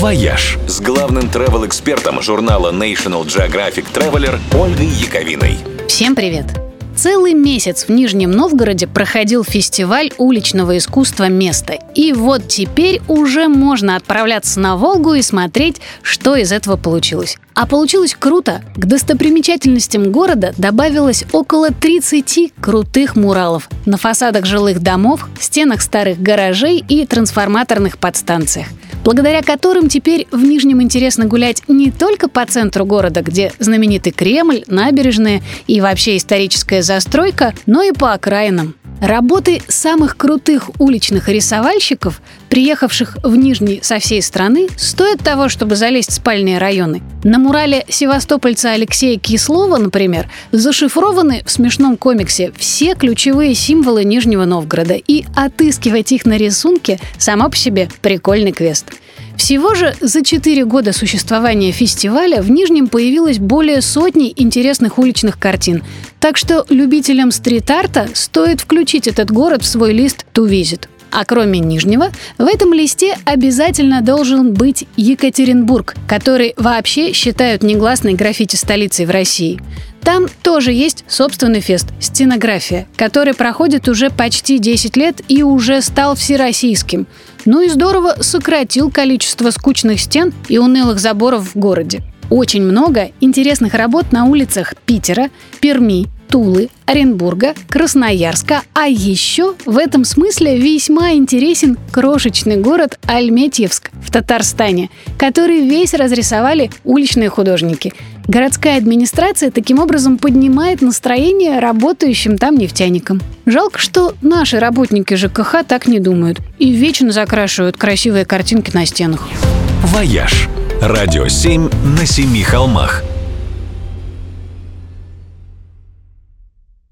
«Вояж» с главным travel-экспертом журнала National Geographic Traveler Ольгой Яковиной. Всем привет! Целый месяц в Нижнем Новгороде проходил фестиваль уличного искусства «Место». И вот теперь уже можно отправляться на Волгу и смотреть, что из этого получилось. А получилось круто. К достопримечательностям города добавилось около 30 крутых муралов на фасадах жилых домов, стенах старых гаражей и трансформаторных подстанциях благодаря которым теперь в Нижнем интересно гулять не только по центру города, где знаменитый Кремль, набережные и вообще историческая застройка, но и по окраинам. Работы самых крутых уличных рисовальщиков, приехавших в Нижний со всей страны, стоят того, чтобы залезть в спальные районы. На мурале севастопольца Алексея Кислова, например, зашифрованы в смешном комиксе все ключевые символы Нижнего Новгорода, и отыскивать их на рисунке сама по себе прикольный квест. Всего же за 4 года существования фестиваля в Нижнем появилось более сотни интересных уличных картин. Так что любителям стрит-арта стоит включить этот город в свой лист «To Visit». А кроме Нижнего, в этом листе обязательно должен быть Екатеринбург, который вообще считают негласной граффити столицей в России. Там тоже есть собственный фест «Стенография», который проходит уже почти 10 лет и уже стал всероссийским. Ну и здорово сократил количество скучных стен и унылых заборов в городе. Очень много интересных работ на улицах Питера, Перми, Тулы, Оренбурга, Красноярска, а еще в этом смысле весьма интересен крошечный город Альметьевск в Татарстане, который весь разрисовали уличные художники. Городская администрация таким образом поднимает настроение работающим там нефтяникам. Жалко, что наши работники ЖКХ так не думают и вечно закрашивают красивые картинки на стенах. «Вояж» – радио 7 на семи холмах –